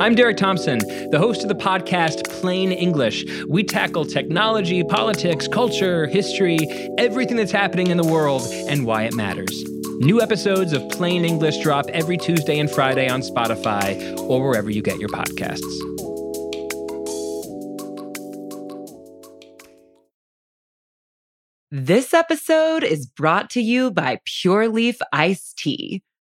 I'm Derek Thompson, the host of the podcast Plain English. We tackle technology, politics, culture, history, everything that's happening in the world, and why it matters. New episodes of Plain English drop every Tuesday and Friday on Spotify or wherever you get your podcasts. This episode is brought to you by Pure Leaf Iced Tea.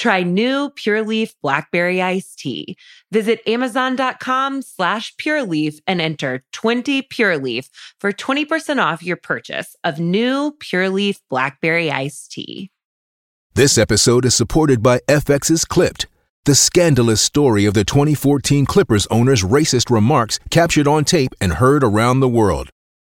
Try new Pure Leaf Blackberry Iced Tea. Visit Amazon.com slash Pure Leaf and enter 20 Pure Leaf for 20% off your purchase of new Pure Leaf Blackberry Iced Tea. This episode is supported by FX's Clipped, the scandalous story of the 2014 Clippers owner's racist remarks captured on tape and heard around the world.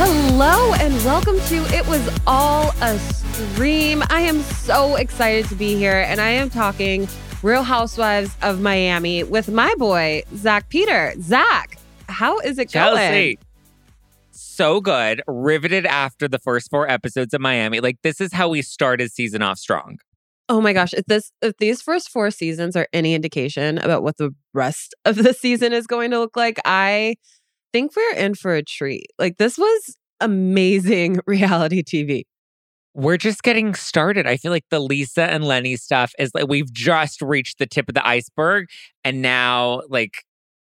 Hello and welcome to It Was All a Stream. I am so excited to be here and I am talking Real Housewives of Miami with my boy, Zack Peter. Zack, how is it going? So good. Riveted after the first four episodes of Miami. Like, this is how we started season off strong. Oh my gosh, if this if these first four seasons are any indication about what the rest of the season is going to look like, I think we're in for a treat. Like this was amazing reality TV. We're just getting started. I feel like the Lisa and Lenny stuff is like we've just reached the tip of the iceberg. And now, like,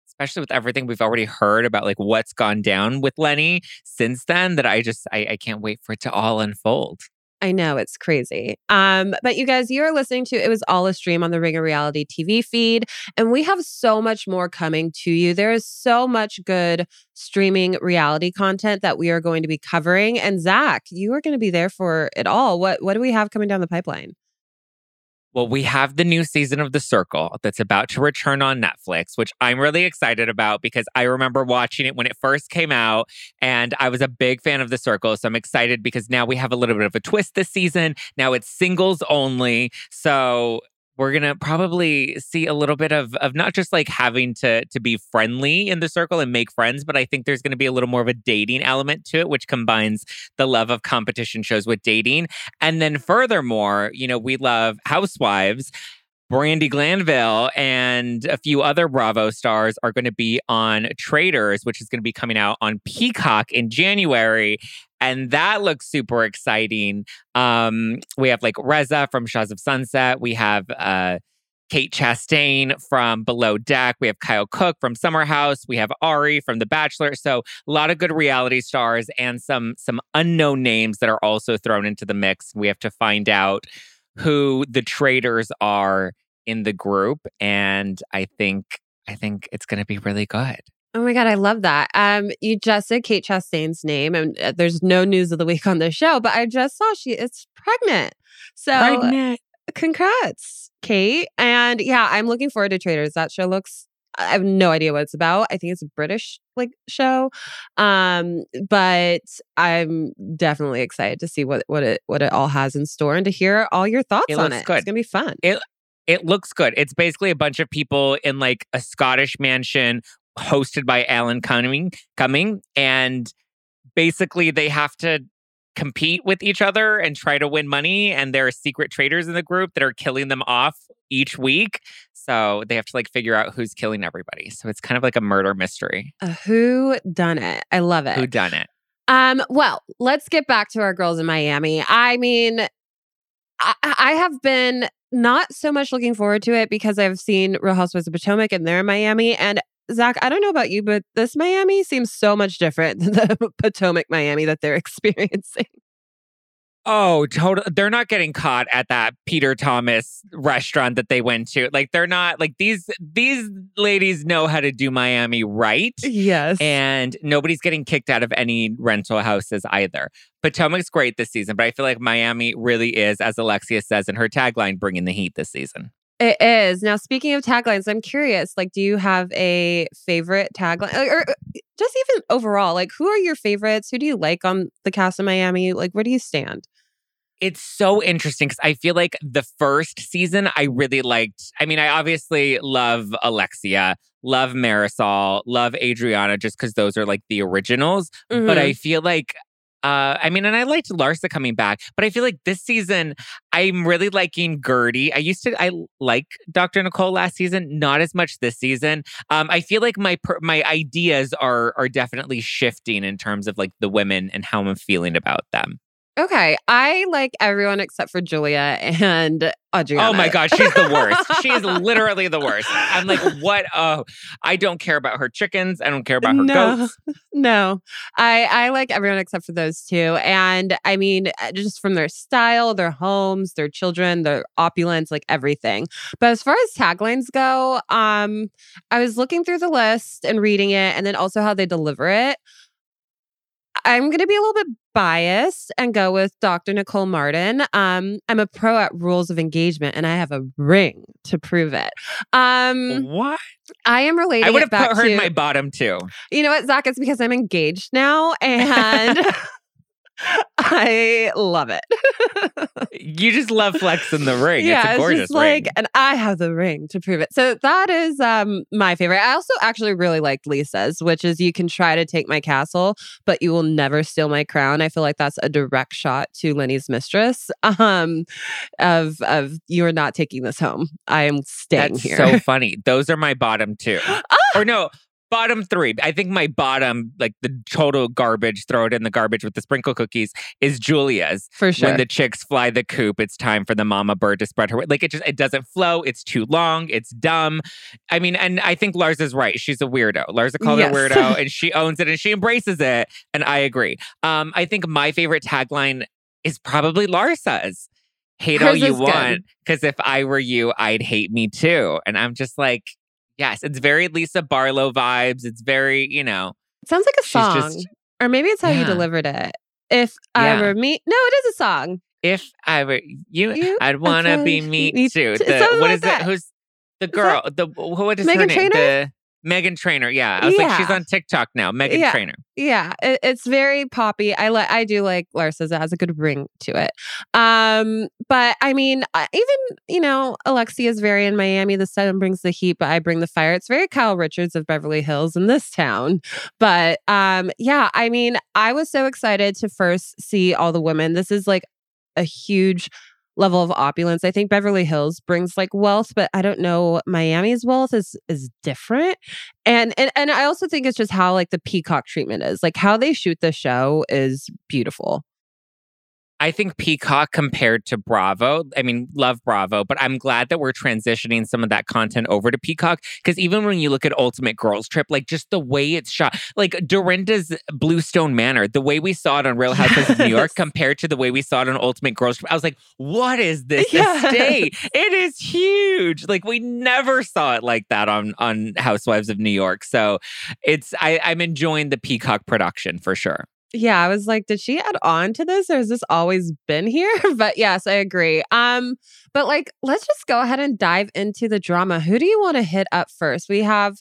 especially with everything we've already heard about like what's gone down with Lenny since then, that I just I, I can't wait for it to all unfold. I know it's crazy. Um, but you guys, you're listening to it was all a stream on the Ringer Reality TV feed, and we have so much more coming to you. There is so much good streaming reality content that we are going to be covering. And Zack, you are going to be there for it all. What what do we have coming down the pipeline? Well, we have the new season of The Circle that's about to return on Netflix, which I'm really excited about because I remember watching it when it first came out and I was a big fan of The Circle. So I'm excited because now we have a little bit of a twist this season. Now it's singles only. So we're gonna probably see a little bit of of not just like having to to be friendly in the circle and make friends, but I think there's gonna be a little more of a dating element to it, which combines the love of competition shows with dating. And then furthermore, you know, we love housewives. Brandi Glanville and a few other Bravo stars are going to be on Traitors, which is going to be coming out on Peacock in January. And that looks super exciting. Um, we have like Reza from Shahs of Sunset. We have uh, Kate Chastain from Below Deck. We have Kyle Cooke from Summer House. We have Ari from The Bachelor. So a lot of good reality stars and some some unknown names that are also thrown into the mix. We have to find out who the traitors are in the group and I think I think it's going to be really good. Oh my god, I love that. Um, you just said Kate Chastain's name, and uh, there's no news of the week on the show, but I just saw she is pregnant. So, Pregnant. congrats, Kate. And yeah, I'm looking forward to Traitors. That show looks. I have no idea what it's about. I think it's a British like show, um, but I'm definitely excited to see what what it what it all has in store and to hear all your thoughts It on it. good. It's gonna be fun. It it looks good. It's basically a bunch of people in like a Scottish mansion hosted by Alan Cumming, Cumming and basically they have to compete with each other and try to win money and there are secret traders in the group that are killing them off each week. So they have to like figure out who's killing everybody. So it's kind of like a murder mystery. Uh, who done it? I love it. Who done it? Um, well, let's get back to our girls in Miami. I mean, I, I have been not so much looking forward to it because I've seen Real Housewives of Potomac and they're in Miami. And Zack, I don't know about you, but this Miami seems so much different than the Potomac Miami that they're experiencing. Oh, totally. They're not getting caught at that Peter Thomas restaurant that they went to. Like they're not like these these ladies know how to do Miami right. Yes. And nobody's getting kicked out of any rental houses either. Potomac's great this season, but I feel like Miami really is, as Alexia says in her tagline, bringing the heat this season. It is. Now, speaking of taglines, I'm curious, like, do you have a favorite tagline? Or, or just even overall, like, who are your favorites? Who do you like on the cast of Miami? Like, where do you stand? It's so interesting because I feel like the first season I really liked. I mean, I obviously love Alexia, love Marisol, love Adriana, just because those are like the originals. Mm-hmm. But I feel like uh, I mean, and I liked Larsa coming back, but I feel like this season I'm really liking Gertie. I used to I like Dr. Nicole last season, not as much this season. Um, I feel like my my ideas are are definitely shifting in terms of like the women and how I'm feeling about them. Okay, I like everyone except for Julia and Adriana. Oh my god, she's the worst. she's literally the worst. I'm like, what? Oh, I don't care about her chickens. I don't care about her no, goats. No, I I like everyone except for those two. And I mean, uh, just from their style, their homes, their children, their opulence, like everything. But as far as taglines go, um, I was looking through the list and reading it, and then also how they deliver it. I'm going to be a little bit biased and go with Dr. Nicole Martin. Um, I'm a pro at rules of engagement and I have a ring to prove it. Um, what? I am related. I would have put her to, in my bottom too. You know what, Zack? It's because I'm engaged now and I love it. you just love flexing the ring. Yeah, it's a gorgeous just like, ring. and I have the ring to prove it. So that is um my favorite. I also actually really liked Lisa's, which is you can try to take my castle, but you will never steal my crown. I feel like that's a direct shot to Lenny's mistress. Um, of of you're not taking this home. I am staying That's here. so funny. Those are my bottom two. Ah! Or no, bottom three. I think my bottom, like the total garbage, throw it in the garbage with the sprinkle cookies, is Julia's. for sure. When the chicks fly the coop, it's time for the mama bird to spread her wings. Like it just it doesn't flow. It's too long. It's dumb. I mean, and I think Lars is right. She's a weirdo. Larsa called Yes. her weirdo, and she owns it and she embraces it. And I agree. Um, I think my favorite tagline is probably Larsa's. Hate all you want, because if I were you, I'd hate me too. And I'm just like, yes, it's very Lisa Barlow vibes. It's very, you know, It Sounds like a song, just or maybe it's how you delivered it. If I Yeah. were me, no, it is a song. if I were you, You- I'd want to be me, me too. The, what like is that. it? Who's the girl? The what is her name? Trainor? The Meghan Trainor. Yeah, I was like, she's on TikTok now. Meghan Yeah. Trainor. Yeah, it, it's very poppy. I like. I do like Larsa's. It has a good ring to it. Um, but I mean, even you know, Alexia is very in Miami. The sun brings the heat, but I bring the fire. It's very Kyle Richards of Beverly Hills in this town. But um, yeah, I mean, I was so excited to first see all the women. This is like a huge level of opulence. I think Beverly Hills brings like wealth, but I don't know Miami's wealth is is different. And and and I also think it's just how like the peacock treatment is. Like how they shoot the show is beautiful. I think Peacock compared to Bravo, I mean, love Bravo, but I'm glad that we're transitioning some of that content over to Peacock. Because even when you look at Ultimate Girls Trip, like just the way it's shot, like Dorinda's Bluestone Manor, the way we saw it on Real Housewives of New York compared to the way we saw it on Ultimate Girls Trip, I was like, what is this Yes. estate? It is huge. Like we never saw it like that on on Housewives of New York. So it's I, I'm enjoying the Peacock production for sure. Yeah, I was like, did she add on to this or has this always been here? but yes, I agree. Um, but like let's just go ahead and dive into the drama. Who do you want to hit up first? We have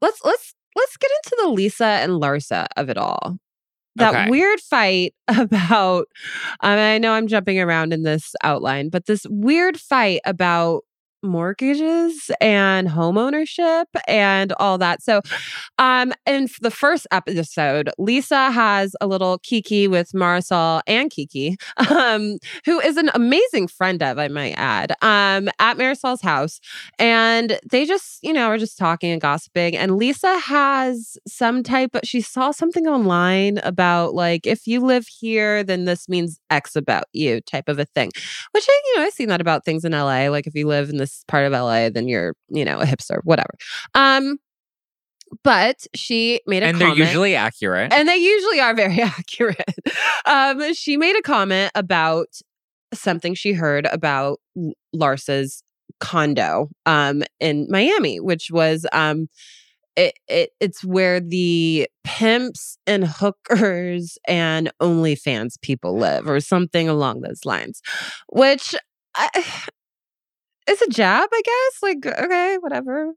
let's let's let's get into the Lisa and Larsa of it all. That Okay. weird fight about mean, I know I'm jumping around in this outline, but this weird fight about mortgages and home ownership and all that. So um in the first episode, Lisa has a little Kiki with Marisol and Kiki, um, who is an amazing friend of, I might add, um, at Marisol's house. And they just, you know, are just talking and gossiping. And Lisa has some type of she saw something online about like if you live here, then this means X about you type of a thing. Which I, you know, I've seen that about things in LA. Like if you live in this part of LA, then you're, you know, a hipster, whatever. Um But she made a and comment. they're usually accurate. and they usually are very accurate. Um, she made a comment about something she heard about Larsa's condo um, in Miami, which was um, it, it it's where the pimps and hookers and OnlyFans people live, or something along those lines. Which I, is a jab, I guess. Like, okay, whatever.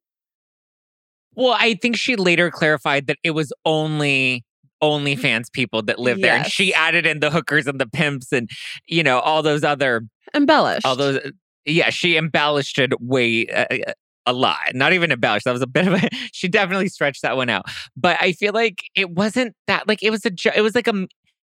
Well, I think she later clarified that it was only OnlyFans people that live there. And she added in the hookers and the pimps and, you know, all those other, Embellished. all those. Yeah, she embellished it way uh, uh, a lot. Not even embellished. That was a bit of a, she definitely stretched that one out. But I feel like it wasn't that, like, it was a, it was like a,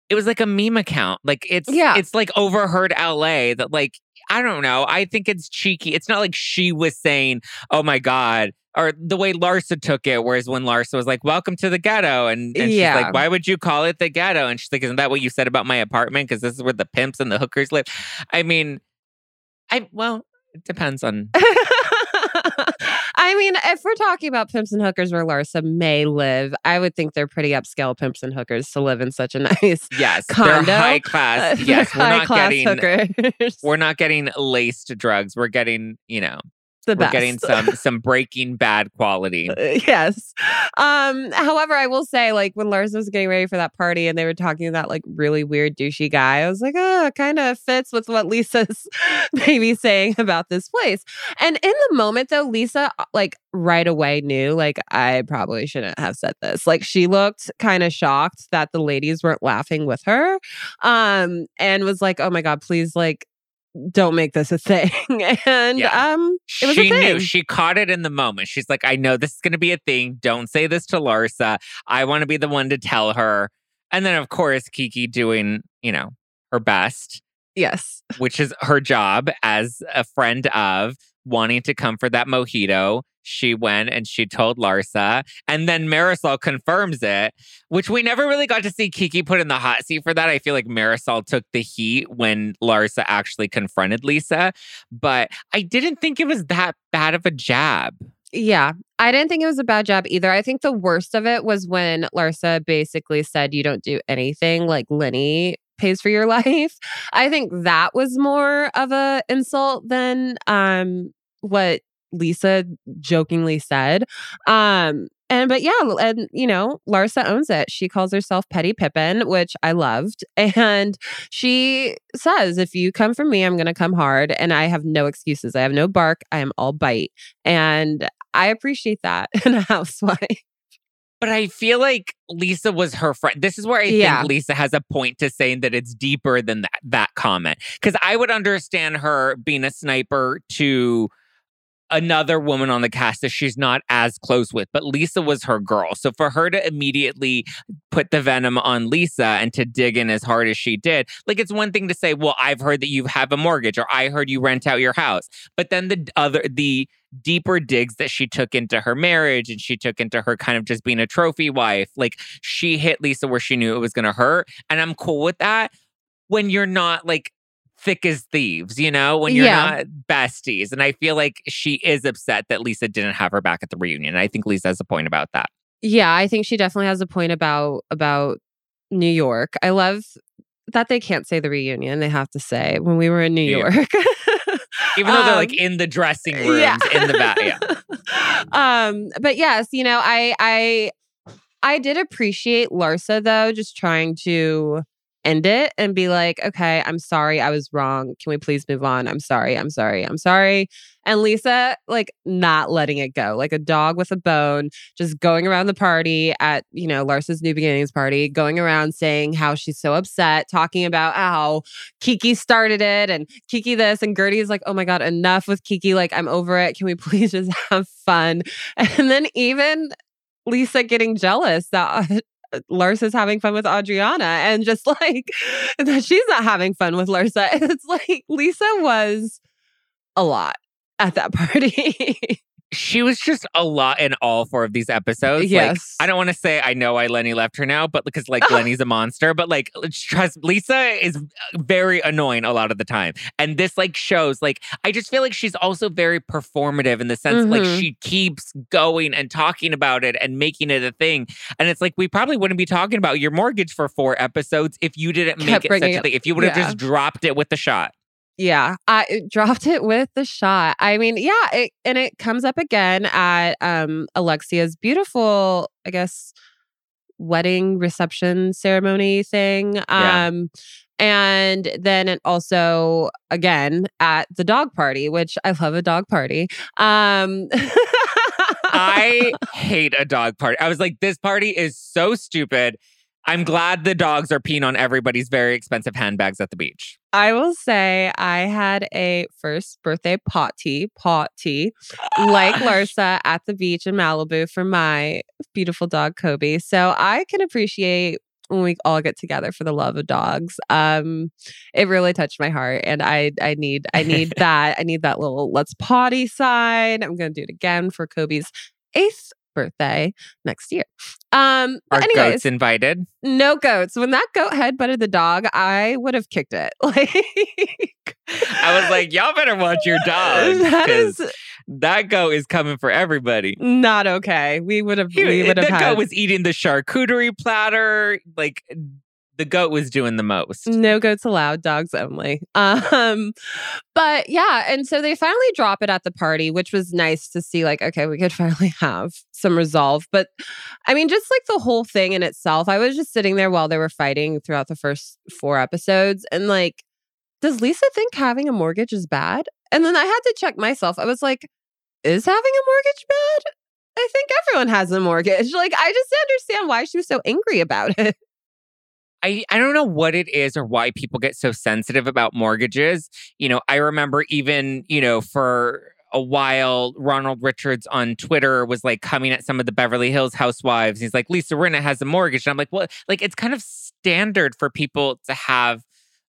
it was like a meme account. Like it's, Yeah. it's like overheard LA that like, I don't know. I think it's cheeky. It's not like she was saying, oh my God, or the way Larsa took it, whereas when Larsa was like, welcome to the ghetto. And, and she's Yeah. like, why would you call it the ghetto? And she's like, isn't that what you said about my apartment? Because this is where the pimps and the hookers live. I mean, I, well, it depends on. I mean, if we're talking about pimps and hookers where Larsa may live, I would think they're pretty upscale pimps and hookers to live in such a nice Yes, Condo? they're high class. Yes, we're not getting hookers. we're not getting laced drugs. We're getting, you know, the we're best. getting some some breaking bad quality. Yes. Um, however, I will say, like, when Lars was getting ready for that party and they were talking to that like really weird douchey guy, I was like, oh, it kind of fits with what Lisa's maybe saying about this place. And in the moment, though, Lisa uh, like right away knew, like, I probably shouldn't have said this. Like, she looked kind of shocked that the ladies weren't laughing with her. Um, and was like, oh my God, please, like, don't make this a thing. and Yeah. um, it was a she knew she caught it in the moment. She's like, I know this is going to be a thing. Don't say this to Larsa. I want to be the one to tell her. And then, of course, Kiki doing, you know, her best, yes. which is her job as a friend of wanting to come for that mojito. She went and she told Larsa. And then Marisol confirms it, which we never really got to see Kiki put in the hot seat for that. I feel like Marisol took the heat when Larsa actually confronted Lisa. But I didn't think it was that bad of a jab. Yeah, I didn't think it was a bad job either. I think the worst of it was when Larsa basically said, You don't do anything like Lenny pays for your life. I think that was more of a insult than um what Lisa jokingly said. Um and but yeah, and you know, Larsa owns it. She calls herself Petty Pippen, which I loved. And she says, if you come for me, I'm gonna come hard. And I have no excuses. I have no bark. I am all bite. And I appreciate that in a housewife. But I feel like Lisa was her friend. This is where I Yeah. think Lisa has a point to saying that it's deeper than that that comment. Because I would understand her being a sniper to another woman on the cast that she's not as close with, but Lisa was her girl. So for her to immediately put the venom on Lisa and to dig in as hard as she did, like it's one thing to say, "Well, I've heard that you have a mortgage," or "I heard you rent out your house," but then the other the deeper digs that she took into her marriage and she took into her kind of just being a trophy wife, like she hit Lisa where she knew it was going to hurt, and I'm cool with that. When you're not like thick as thieves, you know, when you're Yeah. not besties. And I feel like she is upset that Lisa didn't have her back at the reunion. I think Lisa has a point about that. Yeah, I think she definitely has a point about about New York. I love that they can't say the reunion. They have to say when we were in New New York. Even though they're like Um, in the dressing rooms, in the back. Yeah. um, but yes, you know, I I I did appreciate Larsa though, just trying to end it and be like, okay, I'm sorry, I was wrong. Can we please move on? I'm sorry, I'm sorry, I'm sorry. And Lisa, like, not letting it go, like a dog with a bone, just going around the party at, you know, Larsa's New Beginnings party, going around saying how she's so upset, talking about how Kiki started it and Kiki this. And Gertie is like, oh my God, enough with Kiki. Like, I'm over it. Can we please just have fun? And then even Lisa getting jealous that uh, Larsa's having fun with Adriana and just like that she's not having fun with Larsa. It's like Lisa was a lot at that party. she was just a lot in all four of these episodes. Like, Yes. I don't want to say I know why Lenny left her now, but because like Lenny's a monster, but like trust Lisa is very annoying a lot of the time. And this like shows like I just feel like she's also very performative in the sense like Mhm. she keeps going and talking about it and making it a thing. And it's like we probably wouldn't be talking about your mortgage for four episodes if you didn't make it such a thing. If you would have yeah. just dropped it with the shot. Yeah, I dropped it with the shot. I mean, yeah, it, and it comes up again at um Alexia's beautiful, I guess, wedding reception ceremony thing. Yeah. Um and then it also again at the dog party, which I love a dog party. Um I hate a dog party. I was like, this party is so stupid. I'm glad the dogs are peeing on everybody's very expensive handbags at the beach. I will say I had a first birthday potty, potty, like Larsa at the beach in Malibu for my beautiful dog Kobe. So I can appreciate when we all get together for the love of dogs. Um, it really touched my heart, and I I need I need that I need that little let's potty sign. I'm gonna do it again for Kobe's eighth birthday next year. Um, Are anyways, goats invited? no goats. When that goat head butted the dog, I would have kicked it. Like I was like, y'all better watch your dogs. That is that goat is coming for everybody. not okay. We would have. We would have that had goat was eating the charcuterie platter. Like the goat was doing the most. no goats allowed, dogs only. Um, but yeah, and so they finally drop it at the party, which was nice to see. Like, okay, we could finally have some resolve. But I mean, just like the whole thing in itself, I was just sitting there while they were fighting throughout the first four episodes, and like, does Lisa think having a mortgage is bad? And then I had to check myself. I was like, is having a mortgage bad? I think everyone has a mortgage. Like, I just understand why she was so angry about it. I, I don't know what it is or why people get so sensitive about mortgages. You know, I remember even, you know, for a while, Ronald Richards on Twitter was like coming at some of the Beverly Hills housewives. He's like, Lisa Rinna has a mortgage. And I'm like, well, Like, it's kind of standard for people to have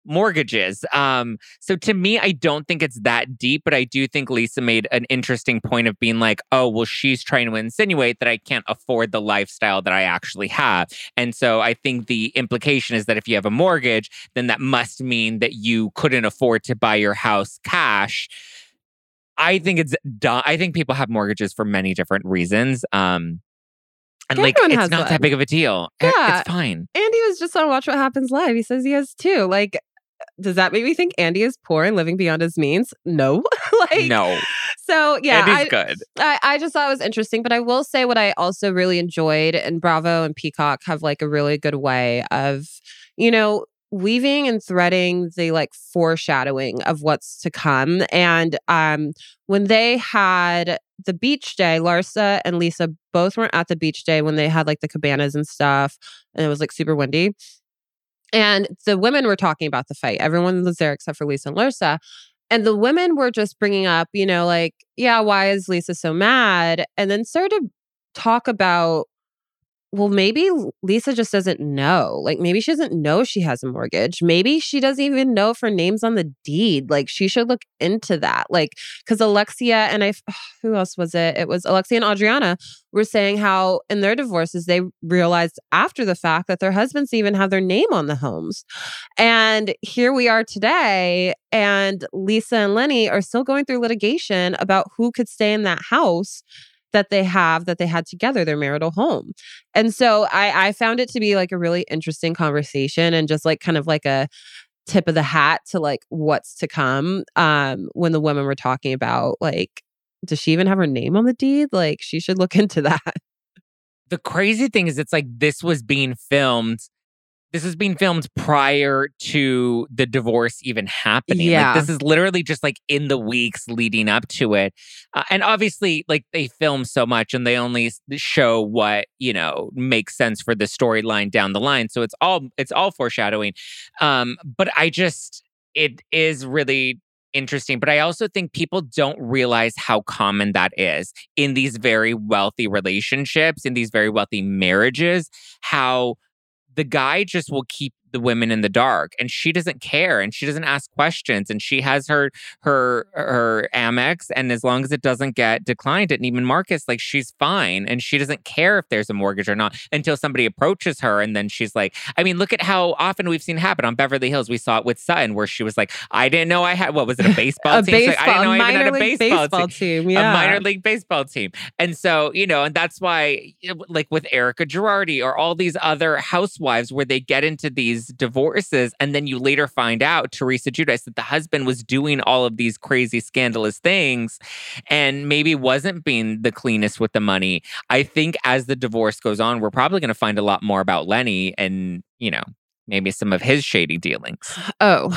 mortgages. Um, so to me, I don't think it's that deep, but I do think Lisa made an interesting point of being like, oh, well, she's trying to insinuate that I can't afford the lifestyle that I actually have. And so I think the implication is that if you have a mortgage, then that must mean that you couldn't afford to buy your house cash. I think it's dumb. I think people have mortgages for many different reasons. Um, and like, it's not one. that big of a deal. Eh, Yeah. It's fine. Andy was just on Watch What Happens Live. He says he has two. Like, does that make me think Andy is poor and living beyond his means? No. like, no, So yeah, Andy's I, good. I I just thought it was interesting. But I will say what I also really enjoyed, and Bravo and Peacock have like a really good way of, you know, weaving and threading the like foreshadowing of what's to come. And um when they had the beach day, Larsa and Lisa both weren't at the beach day when they had like the cabanas and stuff, and it was like super windy. And the women were talking about the fight. Everyone was there except for Lisa and Larsa. And the women were just bringing up, you know, like, yeah, why is Lisa so mad? And then started to talk about, well, maybe Lisa just doesn't know. Like, maybe she doesn't know she has a mortgage. Maybe she doesn't even know if her name's on the deed. Like, she should look into that. Like, because Alexia and I, who else was it? It was Alexia and Adriana were saying how in their divorces, they realized after the fact that their husbands even have their name on the homes. And here we are today, and Lisa and Lenny are still going through litigation about who could stay in that house that they have that they had together, their marital home. And so I, I found it to be like a really interesting conversation and just like kind of like a tip of the hat to like what's to come. Um, when the women were talking about like, does she even have her name on the deed? Like she should look into that. the crazy thing is it's like this was being filmed this was being filmed prior to the divorce even happening. Yeah. like this is literally just like in the weeks leading up to it. Uh, and obviously like they film so much and they only show what you know makes sense for the storyline down the line. So it's all it's all foreshadowing. Um but i just it is really interesting. But i also think people don't realize how common that is in these very wealthy relationships in these very wealthy marriages how the guy just will keep the women in the dark and she doesn't care and she doesn't ask questions and she has her her her Amex and as long as it doesn't get declined at Neiman Marcus like she's fine and she doesn't care if there's a mortgage or not until somebody approaches her and then she's like I mean look at how often we've seen happen on Beverly Hills we saw it with Sutton where she was like I didn't know I had what was it a baseball a team baseball, like, I didn't know I even had a baseball, baseball team. team. Yeah. A minor league baseball team. And so, you know, and that's why, like with Erika Girardi or all these other housewives where they get into these divorces, and then you later find out, Teresa Giudice, that the husband was doing all of these crazy, scandalous things and maybe wasn't being the cleanest with the money. I think as the divorce goes on, we're probably going to find a lot more about Lenny and, you know, maybe some of his shady dealings. Oh,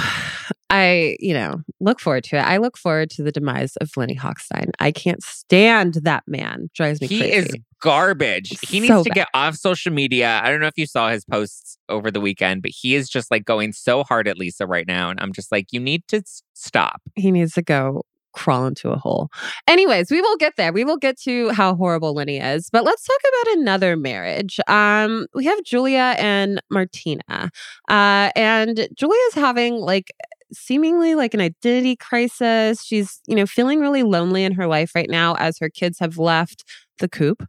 I, you know, look forward to it. I look forward to the demise of Lenny Hochstein. I can't stand that man. Drives me he crazy. is garbage. He needs So to get off social media. I don't know if you saw his posts over the weekend, but he is just like going so hard at Lisa right now. And I'm just like, you need to stop. he needs to go crawl into a hole. Anyways, we will get there. We will get to how horrible Lenny is. But let's talk about another marriage. Um, we have Julia and Martina. Uh, and Julia's having like seemingly like an identity crisis. She's, you know, feeling really lonely in her life right now as her kids have left the coop.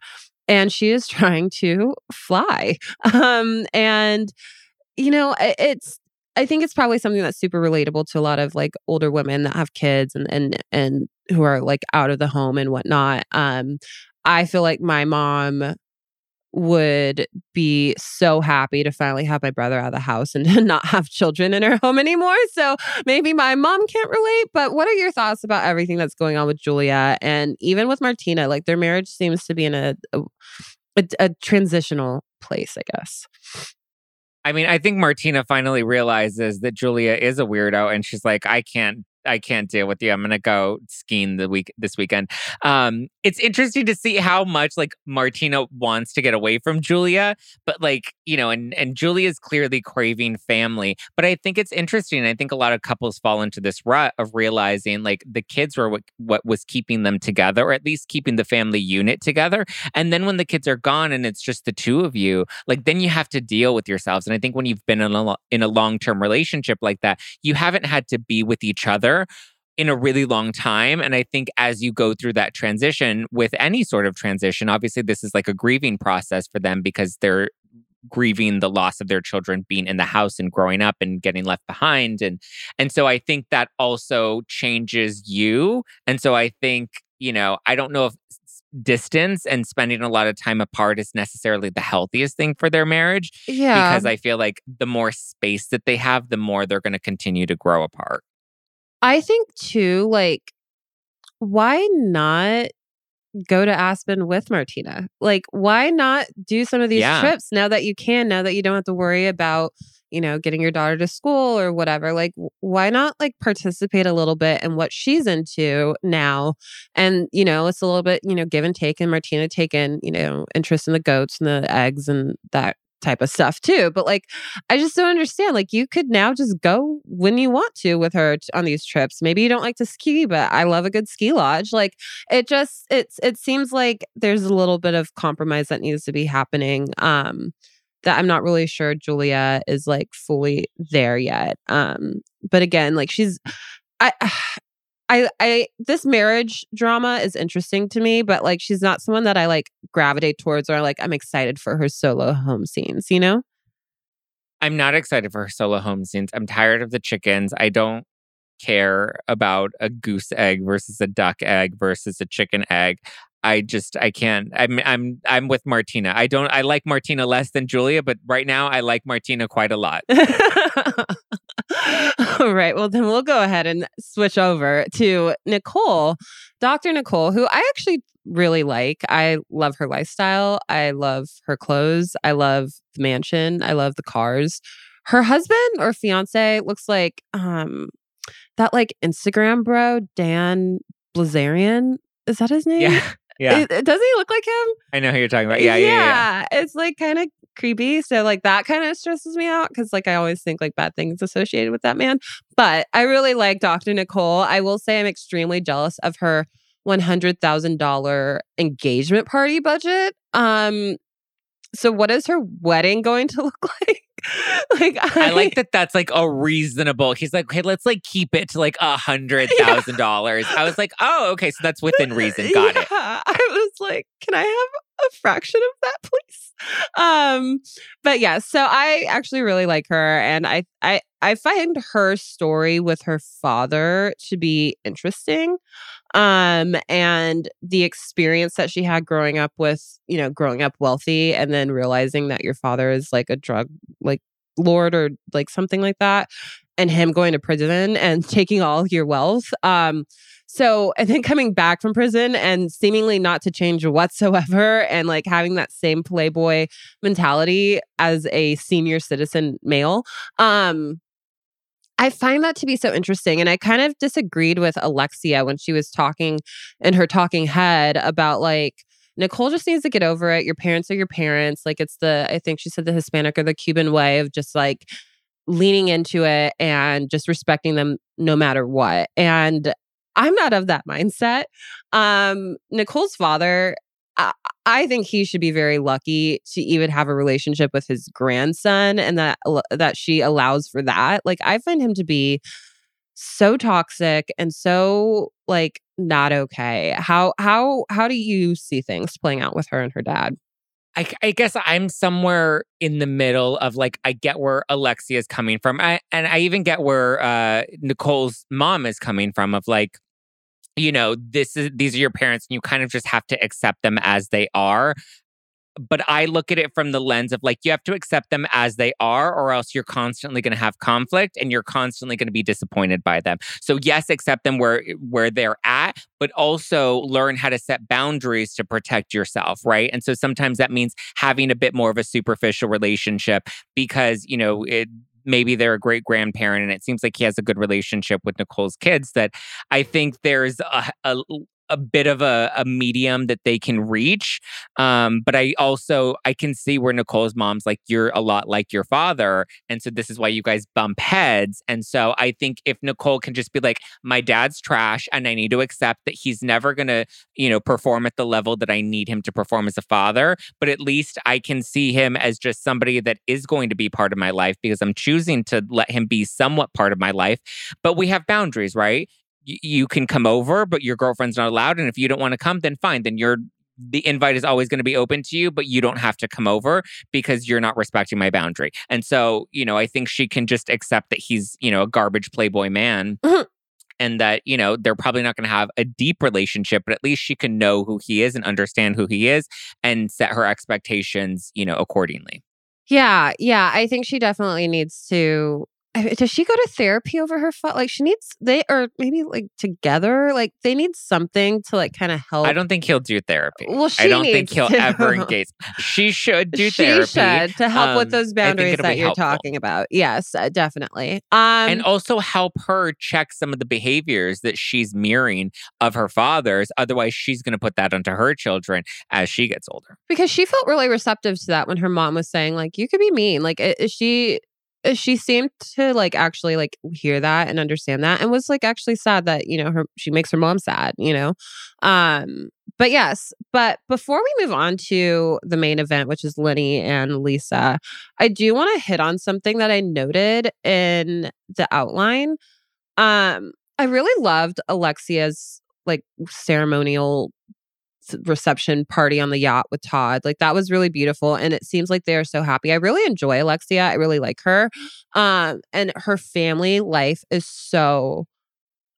And she is trying to fly. Um, and you know, it's I think it's probably something that's super relatable to a lot of like older women that have kids and and and who are like out of the home and whatnot. Um, I feel like my mom would be so happy to finally have my brother out of the house and not have children in her home anymore. So maybe my mom can't relate, but what are your thoughts about everything that's going on with Julia and even with Martina? Like their marriage seems to be in a, a, a transitional place, I guess. I mean, I think Martina finally realizes that Julia is a weirdo and she's like, I can't I can't deal with you. I'm gonna go skiing the week this weekend. Um, it's interesting to see how much like Martina wants to get away from Julia, but like you know, and and Julia's clearly craving family. But I think it's interesting. I think a lot of couples fall into this rut of realizing like the kids were what what was keeping them together, or at least keeping the family unit together. And then when the kids are gone and it's just the two of you, like then you have to deal with yourselves. And I think when you've been in a in a long term relationship like that, you haven't had to be with each other in a really long time. And I think as you go through that transition with any sort of transition, obviously this is like a grieving process for them because they're grieving the loss of their children being in the house and growing up and getting left behind and and so I think that also changes you and so I think you know I don't know if distance and spending a lot of time apart is necessarily the healthiest thing for their marriage Yeah. because I feel like the more space that they have the more they're going to continue to grow apart I think too, like, why not go to Aspen with Martina? Like, why not do some of these Yeah. trips now that you can, now that you don't have to worry about, you know, getting your daughter to school or whatever? Like, why not like participate a little bit in what she's into now? And, you know, it's a little bit, you know, give and take, and Martina taking, you know, interest in the goats and the eggs and that type of stuff too. But like, I just don't understand. Like, you could now just go when you want to with her t- on these trips. Maybe you don't like to ski, but I love a good ski lodge. Like, it just it's it seems like there's a little bit of compromise that needs to be happening. Um, that I'm not really sure Julia is like fully there yet. Um, but again, like she's, I. I, I this marriage drama is interesting to me, but like she's not someone that I like gravitate towards or like I'm excited for her solo home scenes, you know? I'm not excited for her solo home scenes. I'm tired of the chickens. I don't care about a goose egg versus a duck egg versus a chicken egg. I just I can't. I'm I'm I'm with Martina. I don't. I like Martina less than Julia, but right now I like Martina quite a lot. All right. Well, then we'll go ahead and switch over to Nicole, Dr. Nicole, who I actually really like. I love her lifestyle. I love her clothes. I love the mansion. I love the cars. Her husband or fiance looks like um that like Instagram bro, Dan Bilzerian. Is that his name? Yeah, yeah. It- it- does he look like him? I know who you're talking about. Yeah, yeah, yeah. yeah. It's like kind of creepy. So like that kind of stresses me out because like I always think like bad things associated with that man. But I really like Dr. Nicole. I will say I'm extremely jealous of her one hundred thousand dollar engagement party budget. Um, so what is her wedding going to look like? like I like that. That's like a reasonable. He's like, hey, let's like keep it to like a hundred thousand dollars. I was like, oh, okay, so that's within reason. Got yeah, it. I was like, can I have a fraction of that, please? Um, but yeah, so I actually really like her, and I I I find her story with her father to be interesting. Um, and the experience that she had growing up with, you know, growing up wealthy and then realizing that your father is like a drug like lord or like something like that, and him going to prison and taking all your wealth. Um, so, and then coming back from prison and seemingly not to change whatsoever and like having that same playboy mentality as a senior citizen male. Um, I find that to be so interesting. And I kind of disagreed with Alexia when she was talking in her talking head about like, Nicole just needs to get over it. Your parents are your parents. Like, it's the, I think she said the Hispanic or the Cuban way of just like leaning into it and just respecting them no matter what. And I'm not of that mindset. Um, Nicole's father, I, I think he should be very lucky to even have a relationship with his grandson and that that she allows for that. Like I find him to be so toxic and so like not okay. How how how do you see things playing out with her and her dad? I, I guess I'm somewhere in the middle of like I get where Alexia is coming from, I, and I even get where uh, Nicole's mom is coming from. Of like, you know, this is these are your parents, and you kind of just have to accept them as they are. But I look at it from the lens of like you have to accept them as they are, or else you're constantly going to have conflict and you're constantly going to be disappointed by them. So yes, accept them where eh, where they're at, but also learn how to set boundaries to protect yourself, right? And so sometimes that means having a bit more of a superficial relationship because you know it maybe they're a great grandparent and it seems like he has a good relationship with Nicole's kids that I think there's a, a, a bit of a, a, medium that they can reach. Um, but I also I can see where Nicole's mom's like, you're a lot like your father. And so this is why you guys bump heads. And so I think if Nicole can just be like, my dad's trash and I need to accept that he's never gonna, you know, perform at the level that I need him to perform as a father, but at least I can see him as just somebody that is going to be part of my life because I'm choosing to let him be somewhat part of my life. But we have boundaries, right? You can come over, but your girlfriend's not allowed. And if you don't want to come, then fine. Then you're the invite is always going to be open to you, but you don't have to come over because you're not respecting my boundary. And so, you know, I think she can just accept that he's, you know, a garbage playboy man. Mm-hmm. And that, you know, they're probably not going to have a deep relationship, but at least she can know who he is and understand who he is and set her expectations, you know, accordingly. Yeah. Yeah. I think she definitely needs to does she go to therapy over her fault? Like she needs they or maybe like together. Like they need something to like kind of help. I don't think he'll do therapy. Well, I don't think he'll to. ever engage. She should do she therapy. should to help um, with those boundaries that you're helpful. talking about. Yes, uh, definitely. Um, and also help her check some of the behaviors that she's mirroring of her father's. Otherwise, she's going to put that onto her children as she gets older. Because she felt really receptive to that when her mom was saying like, "You could be mean." Like, is she she seemed to like actually like hear that and understand that and was like actually sad that you know her she makes her mom sad you know? Um but yes but before we move on to the main event which is lenny and lisa i do want to hit on something that i noted in the outline. Um i really loved alexia's like ceremonial reception party on the yacht with Todd. Like that was really beautiful and it seems like they're so happy. I really enjoy Alexia. I really like her. Um and her family life is so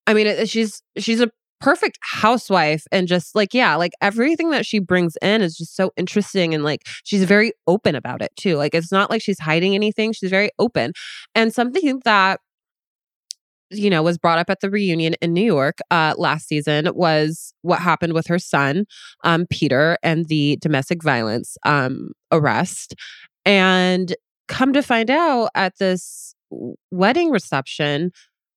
I mean it, she's she's a perfect housewife and just like yeah, like everything that she brings in is just so interesting and like she's very open about it too. Like it's not like she's hiding anything. She's very open. And something that you know, was brought up at the reunion in New York uh, last season was what happened with her son, um, Peter, and the domestic violence um, arrest. And come to find out at this wedding reception,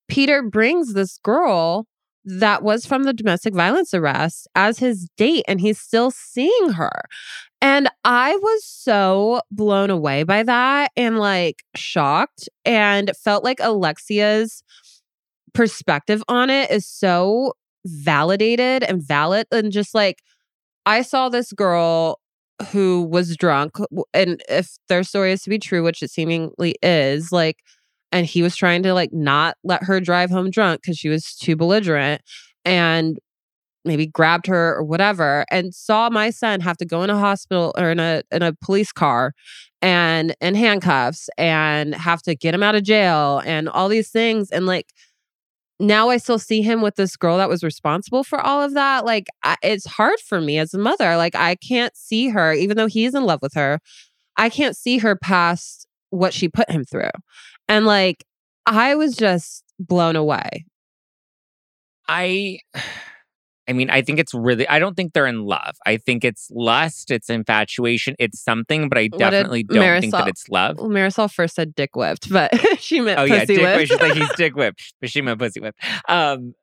Peter brings this girl that was from the domestic violence arrest as his date, and he's still seeing her. And I was so blown away by that and like shocked and felt like Alexia's perspective on it is so validated and valid and just like I saw this girl who was drunk and if their story is to be true which it seemingly is like and he was trying to like not let her drive home drunk because she was too belligerent and maybe grabbed her or whatever and saw my son have to go in a hospital or in a in a police car and in handcuffs and have to get him out of jail and all these things and like now I still see him with this girl that was responsible for all of that. Like, I, it's hard for me as a mother. Like, I can't see her, even though he's in love with her, I can't see her past what she put him through. And like, I was just blown away. I I mean, I think it's really, I don't think they're in love. I think it's lust, it's infatuation, it's something, but I definitely don't Marisol, think that it's love. Well, Marisol first said dick whipped, but she meant oh, pussy yeah, dick whipped. whipped. She's like, he's dick whipped, but she meant pussy whipped. Um,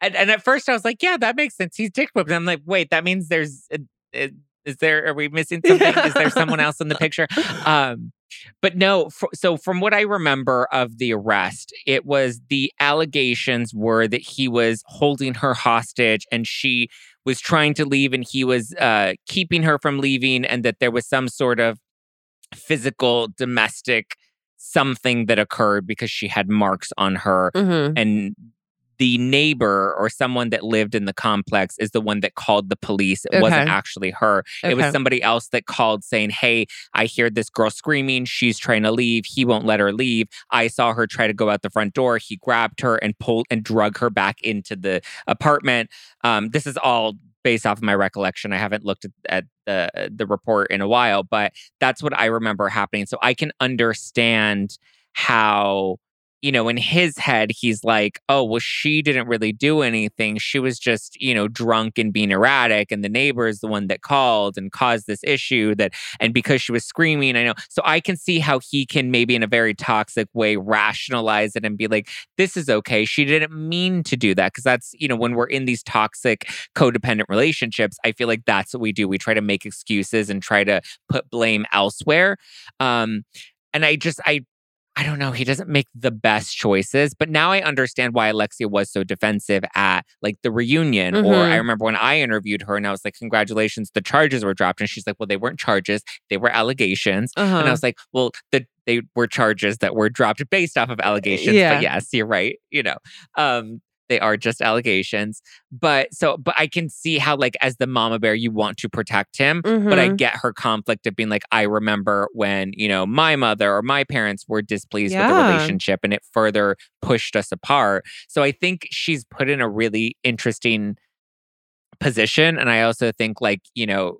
and, and at first I was like, yeah, that makes sense. He's dick whipped. And I'm like, wait, that means there's, a, a, is there, are we missing something? is there someone else in the picture? Um, but no, so from what I remember of the arrest, it was the allegations were that he was holding her hostage and she was trying to leave and he was uh, keeping her from leaving, and that there was some sort of physical domestic something that occurred because she had marks on her mm-hmm. and the neighbor or someone that lived in the complex is the one that called the police. It okay. wasn't actually her. Okay. It was somebody else that called saying, Hey, I hear this girl screaming. She's trying to leave. He won't let her leave. I saw her try to go out the front door. He grabbed her and pulled and drug her back into the apartment. Um, this is all based off of my recollection. I haven't looked at, at, the the report in a while, but that's what I remember happening. So I can understand how you know, in his head, he's like, oh, well, she didn't really do anything. She was just, you know, drunk and being erratic. And the neighbor is the one that called and caused this issue that, and because she was screaming, I know. So I can see how he can maybe in a very toxic way rationalize it and be like, this is okay. She didn't mean to do that. Cause that's, you know, when we're in these toxic codependent relationships, I feel like that's what we do. We try to make excuses and try to put blame elsewhere. Um, and I just, I I don't know. He doesn't make the best choices, but now I understand why Alexia was so defensive at like the reunion. Mm-hmm. Or I mm-hmm. remember when I interviewed her and I was like, Congratulations, the charges were dropped. And she's like, Well, they weren't charges, they were allegations. Uh-huh. And I uh-huh. was like, Well, the they were charges that were dropped based off of allegations. Yeah. But yes, you're right. You know, um, they are just allegations. But so, but I can see how, like, as the mama bear, you want to protect him. Mm-hmm. But I mm-hmm. get her conflict of being like, I remember when, you know, my mother or my parents were displeased yeah. with the relationship and it further pushed us apart. So I think she's put in a really interesting position. And I also think, like, you know,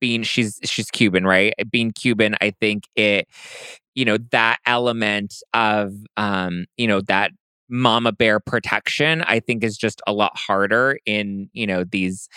being she's she's Cuban, right? Being Cuban, I think it, you know, that element of um, you know, that mama bear protection i think is just a lot harder in you know these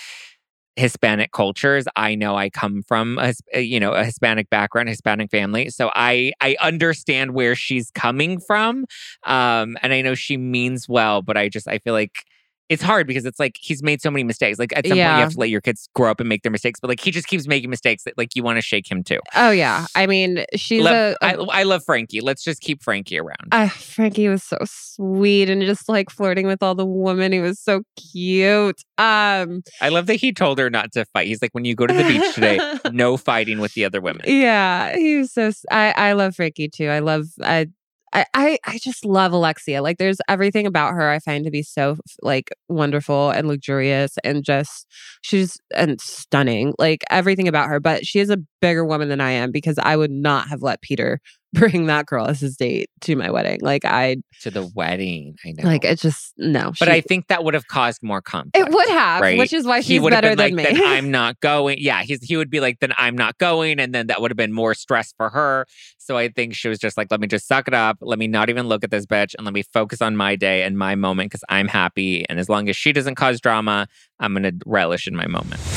hispanic cultures. I know i come from a eh, you know a hispanic background hispanic family so i i understand where she's coming from um and i know she means well but i just i feel like it's hard because it's like he's made so many mistakes. Like at some yeah. point, you have to let your kids grow up and make their mistakes. But like he just keeps making mistakes that like you want to shake him too. Oh yeah, I mean she's a, a. I, I love Frankie. Let's just keep Frankie around. Uh, Frankie was so sweet and just like flirting with all the women. He was so cute. Um, I love that he told her not to fight. He's like, when you go to the beach today, no fighting with the other women. Yeah, he was so. I I love Frankie too. I love I I, I, I just love Alexia. Like there's everything about her I find to be so like wonderful and luxurious and just she's and stunning. Like everything about her, but she is a bigger woman than I am because I would not have let Peter bring that girl as his date to my wedding. Like I to the wedding. I know. Like it just no. But she, I think that would have caused more conflict. It would have, right? which is why she's better than like, me. Then I'm not going. Yeah, he's he would be like, then I'm not going, and then that would have been more stress for her. So I think she was just like, let me just suck it up. Let me not even look at this bitch, and let me focus on my day and my moment because I'm happy. And as long as she doesn't cause drama, I'm gonna relish in my moment.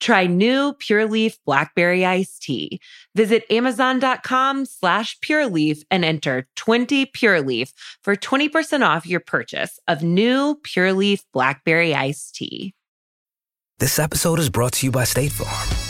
Try new Pure Leaf Blackberry Iced Tea. Visit Amazon.com slash Pure Leaf and enter 20 Pure Leaf for 20% off your purchase of new Pure Leaf Blackberry Iced Tea. This episode is brought to you by State Farm.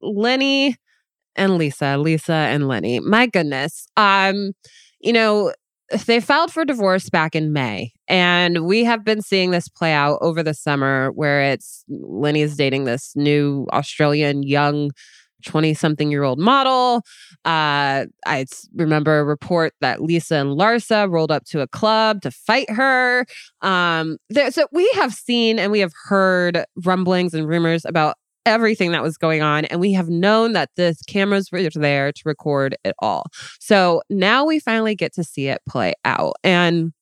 Lenny and Lisa, Lisa and Lenny. My goodness. Um, you know, they filed for divorce back in May, and we have been seeing this play out over the summer where it's Lenny is dating this new Australian young 20 something year old model. Uh, I remember a report that Lisa and Larsa rolled up to a club to fight her. Um, there, so we have seen and we have heard rumblings and rumors about everything that was going on. And we have known that the cameras were there to record it all. So now we finally get to see it play out. And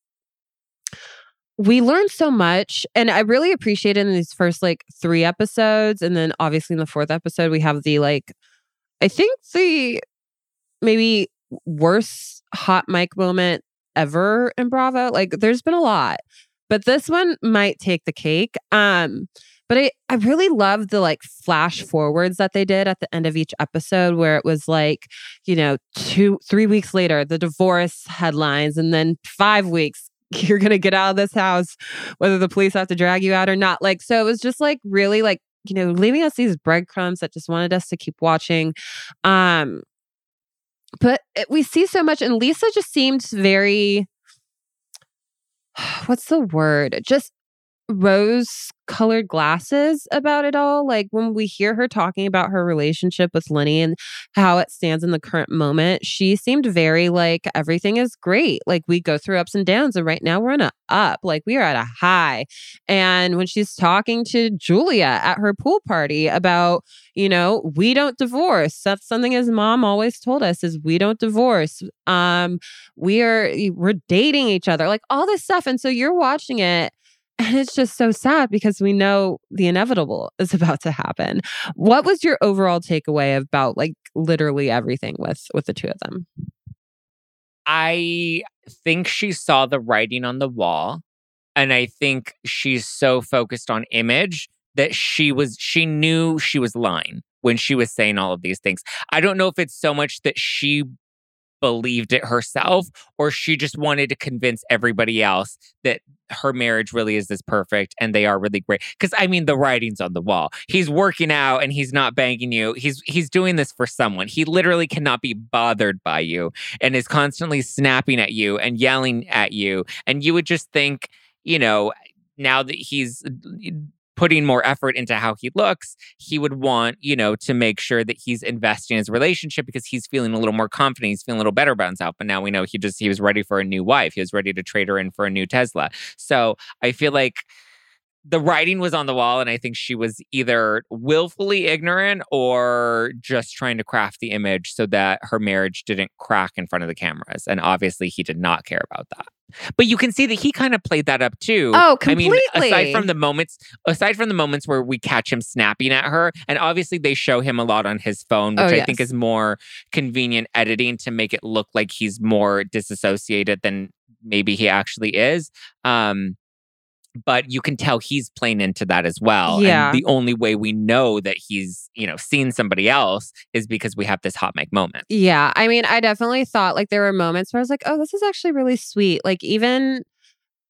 we learned so much and i really appreciate it in these first like three episodes and then obviously in the fourth episode we have the like i think the maybe worst hot mic moment ever in bravo like there's been a lot but this one might take the cake um but I, I really love the like flash forwards that they did at the end of each episode where it was like, you know, two, three weeks later, the divorce headlines, and then five weeks, you're going to get out of this house, whether the police have to drag you out or not. Like, so it was just like really like, you know, leaving us these breadcrumbs that just wanted us to keep watching. Um, but it, we see so much, and Lisa just seemed very, what's the word? Just rose colored glasses about it all. Like when we hear her talking about her relationship with Lenny and how it stands in the current moment, she seemed very like everything is great. Like we go through ups and downs, and right now we're in a up. Like we are at a high. And when she's talking to Julia at her pool party about, you know, we don't divorce. That's something his mom always told us is we don't divorce. Um, we are we're dating each other, like all this stuff. And so you're watching it and it's just so sad because we know the inevitable is about to happen. What was your overall takeaway about like literally everything with with the two of them? I think she saw the writing on the wall and I think she's so focused on image that she was she knew she was lying when she was saying all of these things. I don't know if it's so much that she believed it herself or she just wanted to convince everybody else that her marriage really is this perfect and they are really great. Because i mean the writing's on the wall. He's working out and he's not banging you. He's he's doing this for someone. He literally cannot be bothered by you and is constantly snapping at you and yelling at you. And you would just think you know now that he's putting more effort into how he looks, he would want, you know, to make sure that he's investing in his relationship because he's feeling a little more confident. He's feeling a little better about himself. But now we know he just, he was ready for a new wife. He was ready to trade her in for a new Tesla. So I feel like the writing was on the wall and i think she was either willfully ignorant or just trying to craft the image so that her marriage didn't crack in front of the cameras and obviously he did not care about that but you can see that he kind of played that up too. Oh, completely. I mean, aside from the moments, aside from the moments where we catch him snapping at her, and obviously they show him a lot on his phone, which oh, I think is more convenient editing to make it look like he's more disassociated than maybe he actually is. Um, but you can tell he's playing into that as well. Yeah. And the only way we know that he's, you know, seen somebody else is because we have this hot mic moment. Yeah. I mean, I definitely thought like there were moments where I was like, oh, this is actually really sweet. Like, even,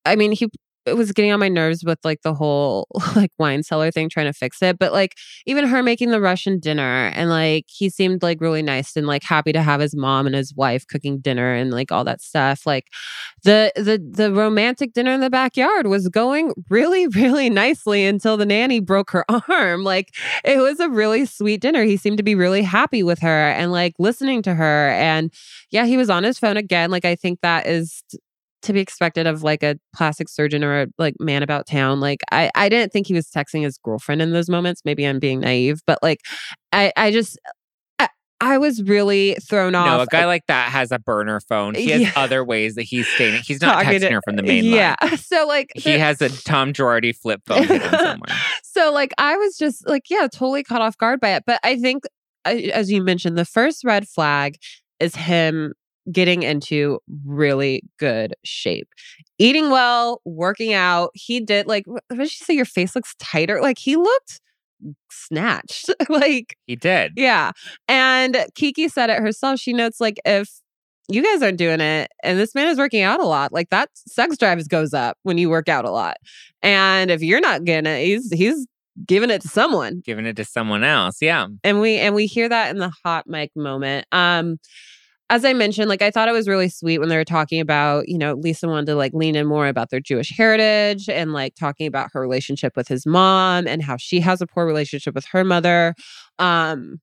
I mean, he it was getting on my nerves with like the whole like wine cellar thing trying to fix it but like even her making the russian dinner and like he seemed like really nice and like happy to have his mom and his wife cooking dinner and like all that stuff like the the the romantic dinner in the backyard was going really really nicely until the nanny broke her arm like it was a really sweet dinner he seemed to be really happy with her and like listening to her and yeah he was on his phone again like i think that is to be expected of like a plastic surgeon or a like man about town. Like I, I didn't think he was texting his girlfriend in those moments. Maybe I'm being naive, but like I, I just I, I was really thrown off. No, a guy like that has a burner phone. He has Yeah. other ways that he's staying. He's not Talking texting to- her from the main yeah. line. So like He there- has a Tom Girardi flip phone somewhere. so like I was just like, yeah, totally caught off guard by it. But I think, as you mentioned, the first red flag is him getting into really good shape, eating well, working out. He did like, what did she say? Your face looks tighter. Like he looked snatched. like He did. yeah. And Kiki said it herself. She notes like if you guys aren't doing it and this man is working out a lot, like that sex drive goes up when you work out a lot. And if you're not getting it, he's he's giving it to someone. Giving it to someone else. Yeah. And we and we hear that in the hot mic moment. Um as I mentioned, like I thought it was really sweet when they were talking about, you know, Lisa wanted to like lean in more about their Jewish heritage and like talking about her relationship with his mom and how she has a poor relationship with her mother. Um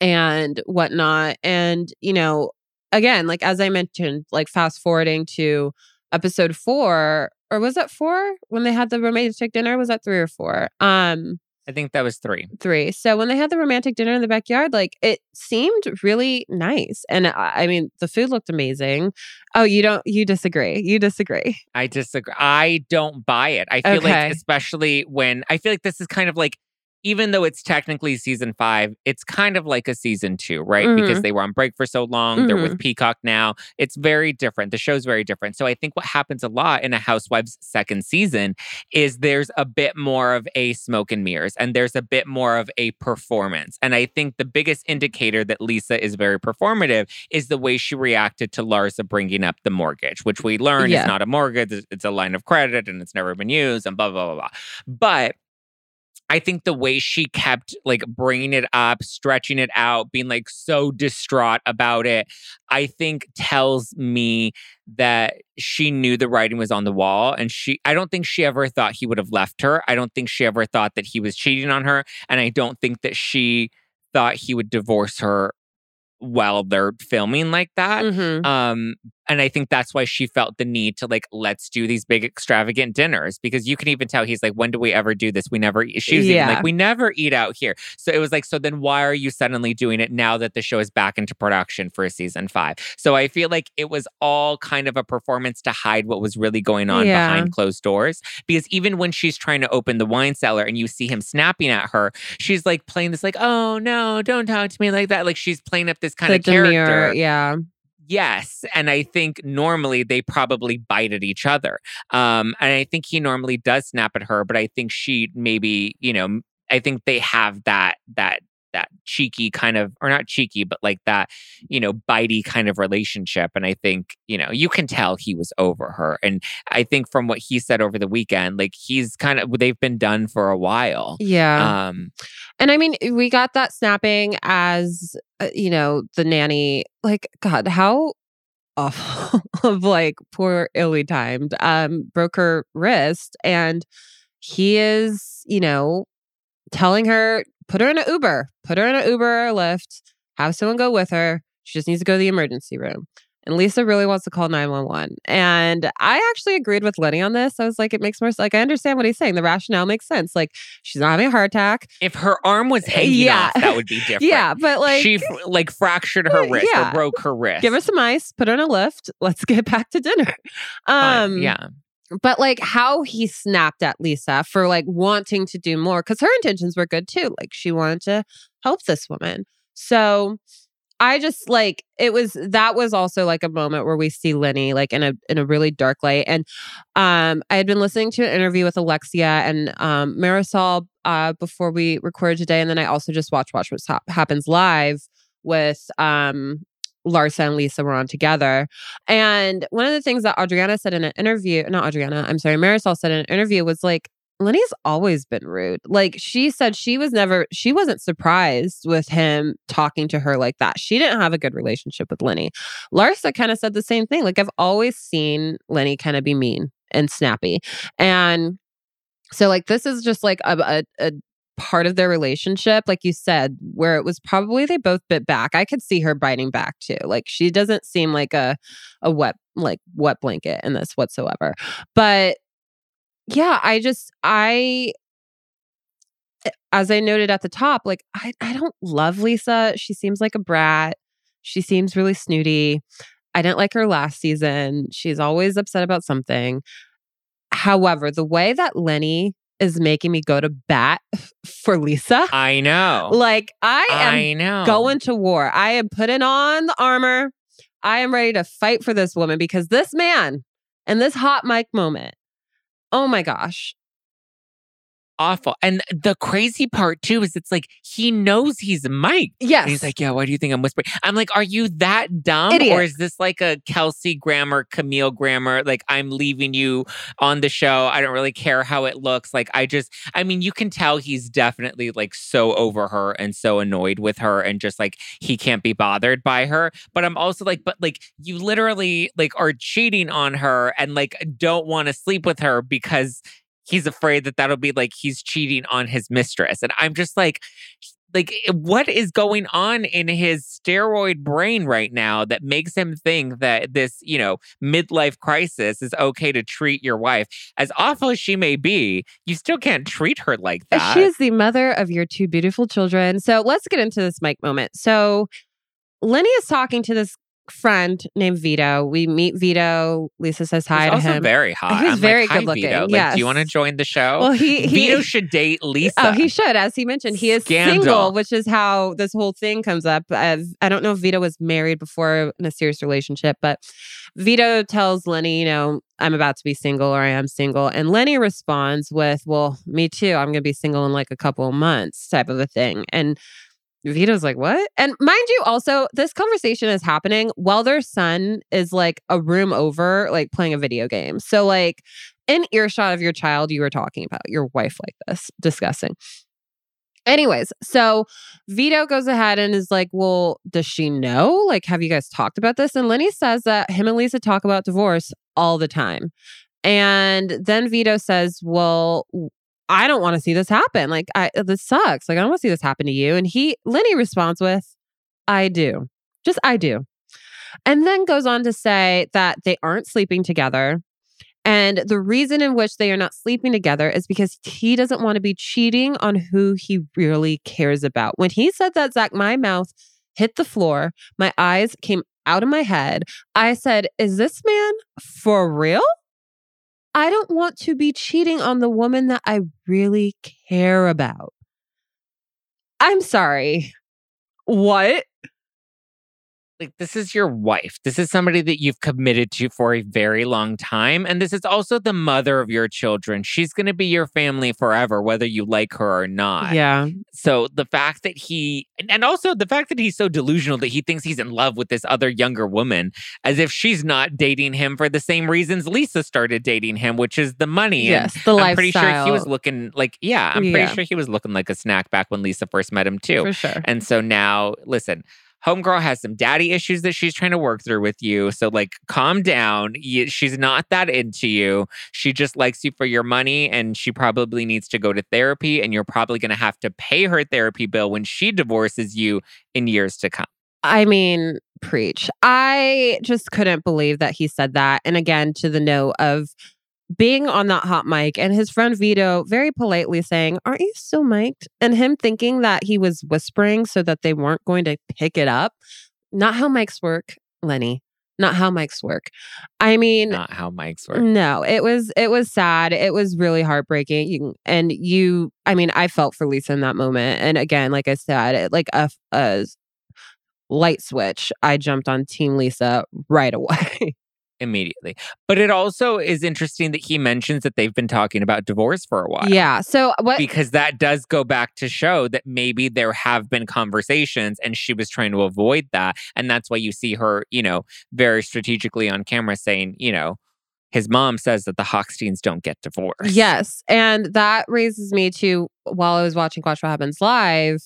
and whatnot. And, you know, again, like as I mentioned, like fast forwarding to episode four, or was that four when they had the romantic dinner? Was that three or four? Um, I think that was three. three. So when they had the romantic dinner in the backyard, like it seemed really nice. And I, I mean, the food looked amazing. Oh, you don't, you disagree. You disagree. I disagree. I don't buy it. I feel Okay. like, especially when I feel like this is kind of like, even though it's technically season five, it's kind of like a season two, right? Because Mhm. they were on break for so long. They're Mm-hmm. with Peacock now. It's very different. The show's very different. So I think what happens a lot in a Housewives second season is there's a bit more of a smoke and mirrors and there's a bit more of a performance. And I think the biggest indicator that Lisa is very performative is the way she reacted to Larsa bringing up the mortgage, which we learned Yeah. is not a mortgage, it's- it's a line of credit and it's never been used and blah, blah, blah, blah. But I think the way she kept like bringing it up, stretching it out, being like so distraught about it, I think tells me that she knew the writing was on the wall. And she, I don't think she ever thought he would have left her. I don't think she ever thought that he was cheating on her. And I don't think that she thought he would divorce her while they're filming like that. Mhm. Um, and I think that's why she felt the need to like, let's do these big extravagant dinners because you can even tell he's like, when do we ever do this? We never eat. She was even Yeah. like, we never eat out here. So it was like, so then why are you suddenly doing it now that the show is back into production for season five? So I feel like it was all kind of a performance to hide what was really going on Yeah. behind closed doors. Because even when she's trying to open the wine cellar and you see him snapping at her, she's like playing this like, oh no, don't talk to me like that. Like she's playing up this kind the of character. demure, yeah. Yes. And I think normally they probably bite at each other. Um, and I think he normally does snap at her, but I think she maybe, you know, I think they have that, that, that cheeky kind of, or not cheeky, but like that, you know, bitey kind of relationship. And I think, you know, you can tell he was over her. And I think from what he said over the weekend, like he's kind of, they've been done for a while. Yeah. Um, And I mean, we got that snapping as, uh, you know, the nanny, like, God, how awful of like poor Illy timed, um, broke her wrist. And he is, you know, telling her, put her in an Uber, put her in an Uber or a Lyft, have someone go with her. She just needs to go to the emergency room. And Lisa really wants to call 911. And I actually agreed with Lenny on this. I was like, it makes more sense. Like, I understand what he's saying. The rationale makes sense. Like, she's not having a heart attack. if her arm was hanging Yeah. off, that would be different. Yeah, but like, she like fractured her wrist Yeah. or broke her wrist. give her some ice, put her in a Lyft. Let's get back to dinner. Um, yeah. But like how he snapped at Lisa for like wanting to do more because her intentions were good too. Like she wanted to help this woman. So I just like it was that was also like a moment where we see Lenny like in a in a really dark light. And um I had been listening to an interview with Alexia and um Marisol uh before we recorded today. And then I also just watched Watch What Happens Live with um Larsa and Lisa were on together. And one of the things that Adriana said in an interview, not Adriana, I'm sorry, Marisol said in an interview was like, Lenny's always been rude. Like she said she was never, she wasn't surprised with him talking to her like that. She didn't have a good relationship with Lenny. Larsa kind of said the same thing. Like I've always seen Lenny kind of be mean and snappy. And so like this is just like a, a, a part of their relationship, like you said, where it was probably they both bit back. I could see her biting back too. Like she doesn't seem like a a wet like wet blanket in this whatsoever. But yeah, I just I eh, as I noted at the top, like I, I don't love Lisa. She seems like a brat. She seems really snooty. I didn't like her last season. She's always upset about something. However, the way that Lenny is making me go to bat for Lisa, I know. like I am I know. going to war. I am putting on the armor. I am ready to fight for this woman because this man and this hot mic moment, oh my gosh, awful. And the crazy part too is it's like he knows he's Mike. yes, And he's like, yeah, why do you think I'm whispering? I'm like, are you that dumb? Idiot. Or is this like a Kelsey Grammer, Camille Grammer? Like, I'm leaving you on the show. I don't really care how it looks. Like, I just, I mean, you can tell he's definitely like so over her and so annoyed with her and just like he can't be bothered by her. But I'm also like, but like, you literally like are cheating on her and like don't want to sleep with her because he's afraid that that'll be like he's cheating on his mistress. And I'm just like, like eh, what is going on in his steroid brain right now that makes him think that this you know midlife crisis is okay to treat your wife as awful as she may be you still can't treat her like that She is the mother of your two beautiful children. So let's get into this mic moment. So Lenny is talking to this friend named Vito. We meet Vito. Lisa says hi He's to also him. very hot He's I'm like, very "Hi, good looking, Vito. like do you want to join the show well, he, he Vito should date Lisa. Oh, he should. As he mentioned, he is Scandal. single, which is how this whole thing comes up. As I don't know if Vito was married before in a serious relationship, but Vito tells Lenny, you know, I'm about to be single or I am single. And Lenny responds with, Well, me too. I'm going to be single in like a couple of months, type of a thing. And Vito's like, What? And mind you, also, this conversation is happening while their son is like a room over, like playing a video game. So, like, in earshot of your child, you were talking about your wife like this. Disgusting. Anyways, so Vito goes ahead and is like, Well, does she know? Like, have you guys talked about this? And Lenny says that him and Lisa talk about divorce all the time. And then Vito says, Well, I don't want to see this happen. Like, I uh, this sucks. Like, I don't want to see this happen to you. And he Lenny responds with, I do. Just I do. And then goes on to say that they aren't sleeping together. And the reason in which they are not sleeping together is because he doesn't want to be cheating on who he really cares about. When he said that, Zack, my mouth hit the floor. My eyes came out of my head. I said, Is this man for real? I don't want to be cheating on the woman that I really care about. I'm sorry. What? Like this is your wife. This is somebody that you've committed to for a very long time. And this is also the mother of your children. She's going to be your family forever, whether you like her or not. Yeah. So the fact that he, and also the fact that he's so delusional that he thinks he's in love with this other younger woman, as if she's not dating him for the same reasons Lisa started dating him, which is the money. And Yes. The I'm pretty sure he was looking like, yeah, I'm Yeah. pretty sure he was looking like a snack back when Lisa first met him too. For sure. And so now, listen, Homegirl has some daddy issues that she's trying to work through with you. So, like, calm down. She's not that into you. She just likes you for your money, and she probably needs to go to therapy. And you're probably going to have to pay her therapy bill when she divorces you in years to come. I mean, preach. I just couldn't believe that he said that. And again, to the note of being on that hot mic and his friend Vito very politely saying, Aren't you still mic'd? And him thinking that he was whispering so that they weren't going to pick it up. Not how mics work, Lenny. Not how mics work. I mean, Not how mics work. no, it was it was sad. It was really heartbreaking. You, and you, I mean, I felt for Lisa in that moment. And again, like I said, it, like a, a light switch, I jumped on Team Lisa right away. Immediately. But it also is interesting that he mentions that they've been talking about divorce for a while. yeah. So uh, what? because that does go back to show that maybe there have been conversations and she was trying to avoid that. And that's why you see her, you know, very strategically on camera saying, you know, his mom says that the Hochsteins don't get divorced. Yes, and that raises me to while I was watching Watch What Happens live.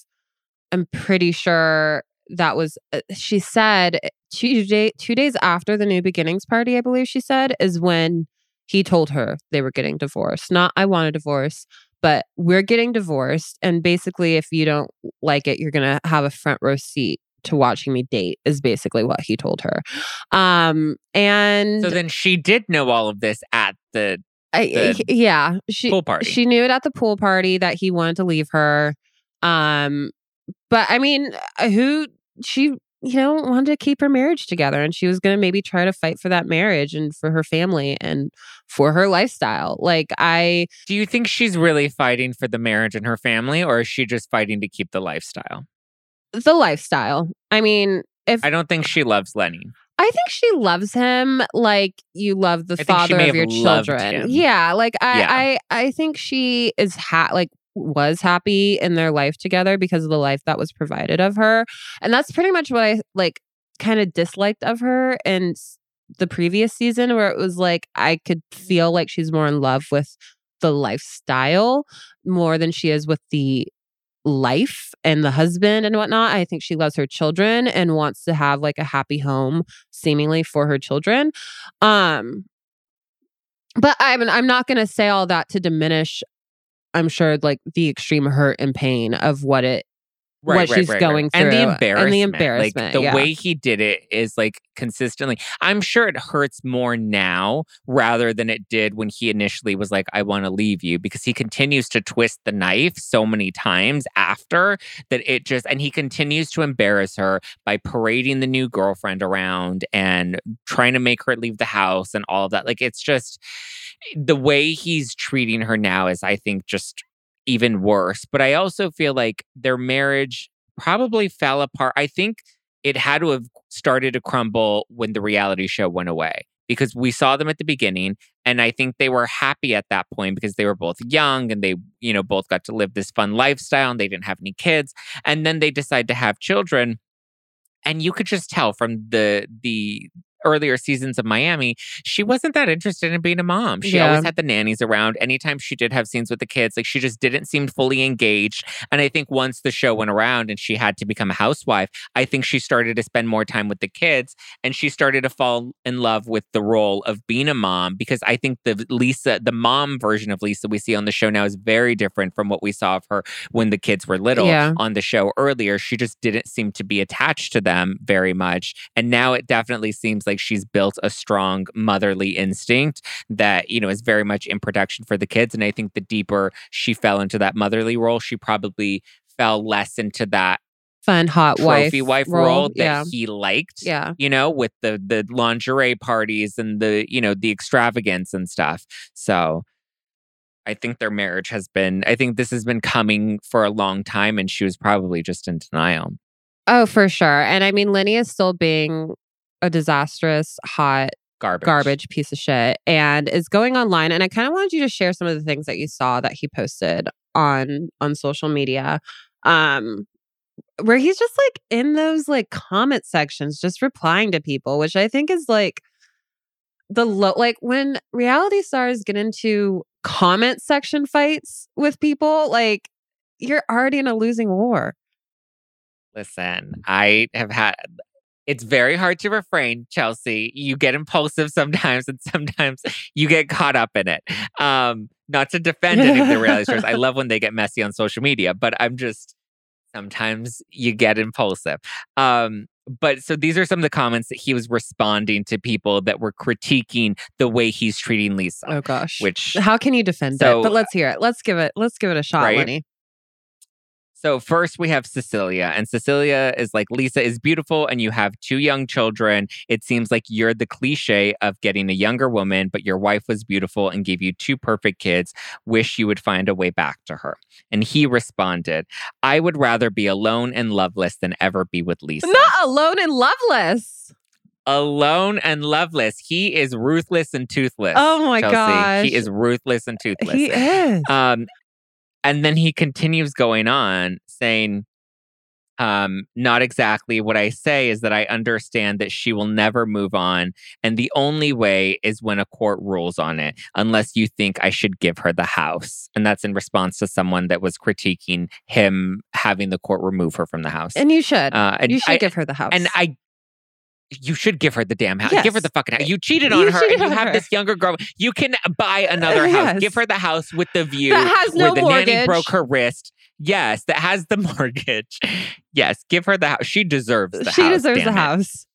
I'm pretty sure that was uh, she said two day two days after the New Beginnings party. I believe she said is when he told her they were getting divorced. Not I want a divorce, but we're getting divorced, and basically, if you don't like it, you're gonna have a front row seat to watching me date is basically what he told her. Um and So then she did know all of this at the I, the yeah, she pool party. she knew it at the pool party that he wanted to leave her. Um but I mean, uh, who she you know wanted to keep her marriage together and she was going to maybe try to fight for that marriage and for her family and for her lifestyle. Like I Do you think she's really fighting for the marriage and her family, or is she just fighting to keep the lifestyle? the lifestyle. I mean, if I don't think she loves Lenny. I think she loves him like you love the I father of your children. him. Yeah, like I, Yeah. I, I think she is ha- like was happy in their life together because of the life that was provided of her, and that's pretty much what I like kind of disliked of her s- the previous season, where it was like I could feel like she's more in love with the lifestyle more than she is with the life and the husband and whatnot. I think she loves her children and wants to have like a happy home seemingly for her children. Um but I mean I'm not to say all that to diminish I'm sure like the extreme hurt and pain of what it what she's going through And the embarrassment. And the Like the yeah. way he did it is like consistently. I'm sure it hurts more now rather than it did when he initially was like, I want to leave you because he continues to twist the knife so many times after that it just, and he continues to embarrass her by parading the new girlfriend around and trying to make her leave the house and all of that. Like it's just eh, the way he's treating her now is, I think, just even worse. But I also feel like their marriage probably fell apart. I think it had to have started to crumble when the reality show went away because we saw them at the beginning and I think they were happy at that point because they were both young and they, you know, both got to live this fun lifestyle and they didn't have any kids and then they decide to have children and you could just tell from the the earlier seasons of Miami, she wasn't that interested in being a mom. She Yeah. always had the nannies around. Anytime she did have scenes with the kids, like she just didn't seem fully engaged. And I think once the show went around and she had to become a housewife, I think she started to spend more time with the kids and she started to fall in love with the role of being a mom because I think the Lisa, the mom version of Lisa we see on the show now is very different from what we saw of her when the kids were little Yeah. on the show earlier. She just didn't seem to be attached to them very much. And now it definitely seems like she's built a strong motherly instinct that, you know, is very much in production for the kids. And I think the deeper she fell into that motherly role, she probably fell less into that fun hot trophy wife, role, that yeah. he liked. Yeah. You know, with the the lingerie parties and the, you know, the extravagance and stuff. So I think their marriage has been I think this has been coming for a long time and she was probably just in denial. Oh, for sure. And I mean Lenny is still being a disastrous hot Garbage. garbage piece of shit and is going online and i kind of wanted you to share some of the things that you saw that he posted on on social media um where he's just like in those like comment sections just replying to people which i think is like the low like when reality stars get into comment section fights with people like you're already in a losing war Listen, I have had it's very hard to refrain, Chelsea. You get impulsive sometimes and sometimes you get caught up in it. Um, not to defend any of the reality stars. I love when they get messy on social media, but I'm just sometimes you get impulsive. Um, but so these are some of the comments that he was responding to people that were critiquing the way he's treating Lisa. oh gosh Which how can you defend So, it but let's hear it let's give it let's give it a shot right? lenny So first we have Cecilia, and Cecilia is like, Lisa is beautiful, and you have two young children. It seems like you're the cliche of getting a younger woman, but your wife was beautiful and gave you two perfect kids. Wish you would find a way back to her. And he responded, I would rather be alone and loveless than ever be with Lisa. Not alone and loveless. Alone and loveless. He is ruthless and toothless. Oh my gosh. He is ruthless and toothless. He is. Um, and then he continues going on saying, um, not exactly what I say is that I understand that she will never move on. And the only way is when a court rules on it, unless you think I should give her the house. And that's in response to someone that was critiquing him having the court remove her from the house. and you should. uh, and you should I- give her the house. and I you should give her the damn house. Yes. Give her the fucking house. You cheated You on her, cheated and you have her. this younger girl. You can buy another house. Yes. Give her the house with the view That has no where the nanny mortgage. broke her wrist. Yes, that has the mortgage. Yes, give her the house. She deserves the she house. She deserves the it. house.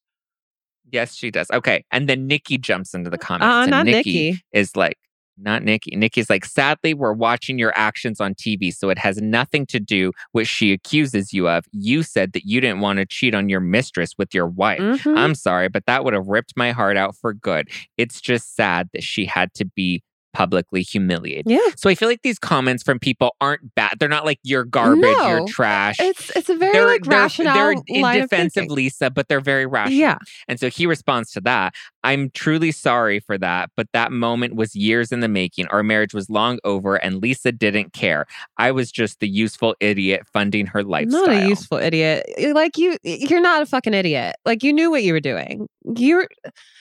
Yes, she does. Okay, and then Nikki jumps into the comments. Uh, and not Nikki Nikki. is like, not Nikki. Nikki's like, sadly, we're watching your actions on TV, so it has nothing to do with she accuses you of. You said that you didn't want to cheat on your mistress with your wife. Mhm. I'm sorry, but that would have ripped my heart out for good. It's just sad that she had to be publicly humiliated. yeah. So I feel like these comments from people aren't bad. They're not like you're garbage, No. you're trash. It's it's a very they're, like they're, rational they're in line of of. Lisa, but they're very rational. Yeah. And so he responds to that. I'm truly sorry for that, but that moment was years in the making. Our marriage was long over and Lisa didn't care. I was just the useful idiot funding her lifestyle. Not a useful idiot. Like you, you're not a fucking idiot. Like you knew what you were doing. You're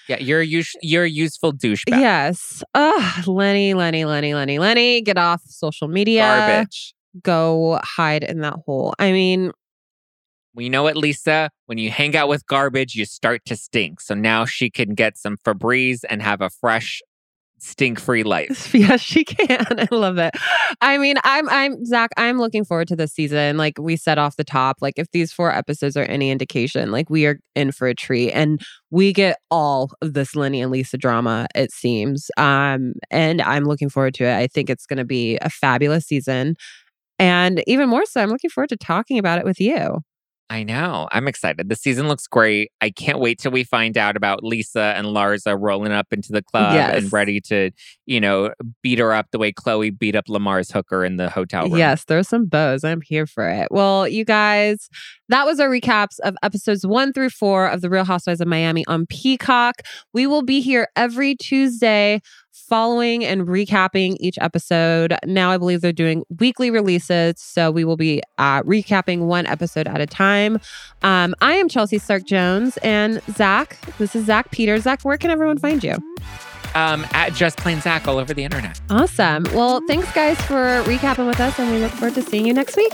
yeah, you're a us- you're a useful douchebag. yes. Ugh, Lenny, Lenny, Lenny, Lenny, Lenny, get off social media. Garbage. Go hide in that hole. I mean, We know it, Lisa. When you hang out with garbage, you start to stink. So now she can get some Febreze and have a fresh, stink-free life. yes, she can. I love it. I mean, I'm, I'm Zack. I'm looking forward to this season. Like we said off the top, like if these four episodes are any indication, like we are in for a treat, and we get all of this Lenny and Lisa drama. It seems, um, and I'm looking forward to it. I think it's going to be a fabulous season, and even more so, I'm looking forward to talking about it with you. I know. I'm excited. The season looks great. I can't wait till we find out about Lisa and Larsa rolling up into the club Yes. and ready to, you know, beat her up the way Khloé beat up Lamar's hooker in the hotel room. Yes, there's some bows. I'm here for it. Well, you guys, that was our recaps of episodes one through four of The Real Housewives of Miami on Peacock. We will be here every Tuesday following and recapping each episode. Now, I believe they're doing weekly releases. So we will be uh, recapping one episode at a time. Um, I am Chelsea Stark Jones and Zack. This is Zack Peters. Zack, where can everyone find you? Um, at Just Plain Zack all over the internet. Awesome. Well, thanks, guys, for recapping with us, and we look forward to seeing you next week.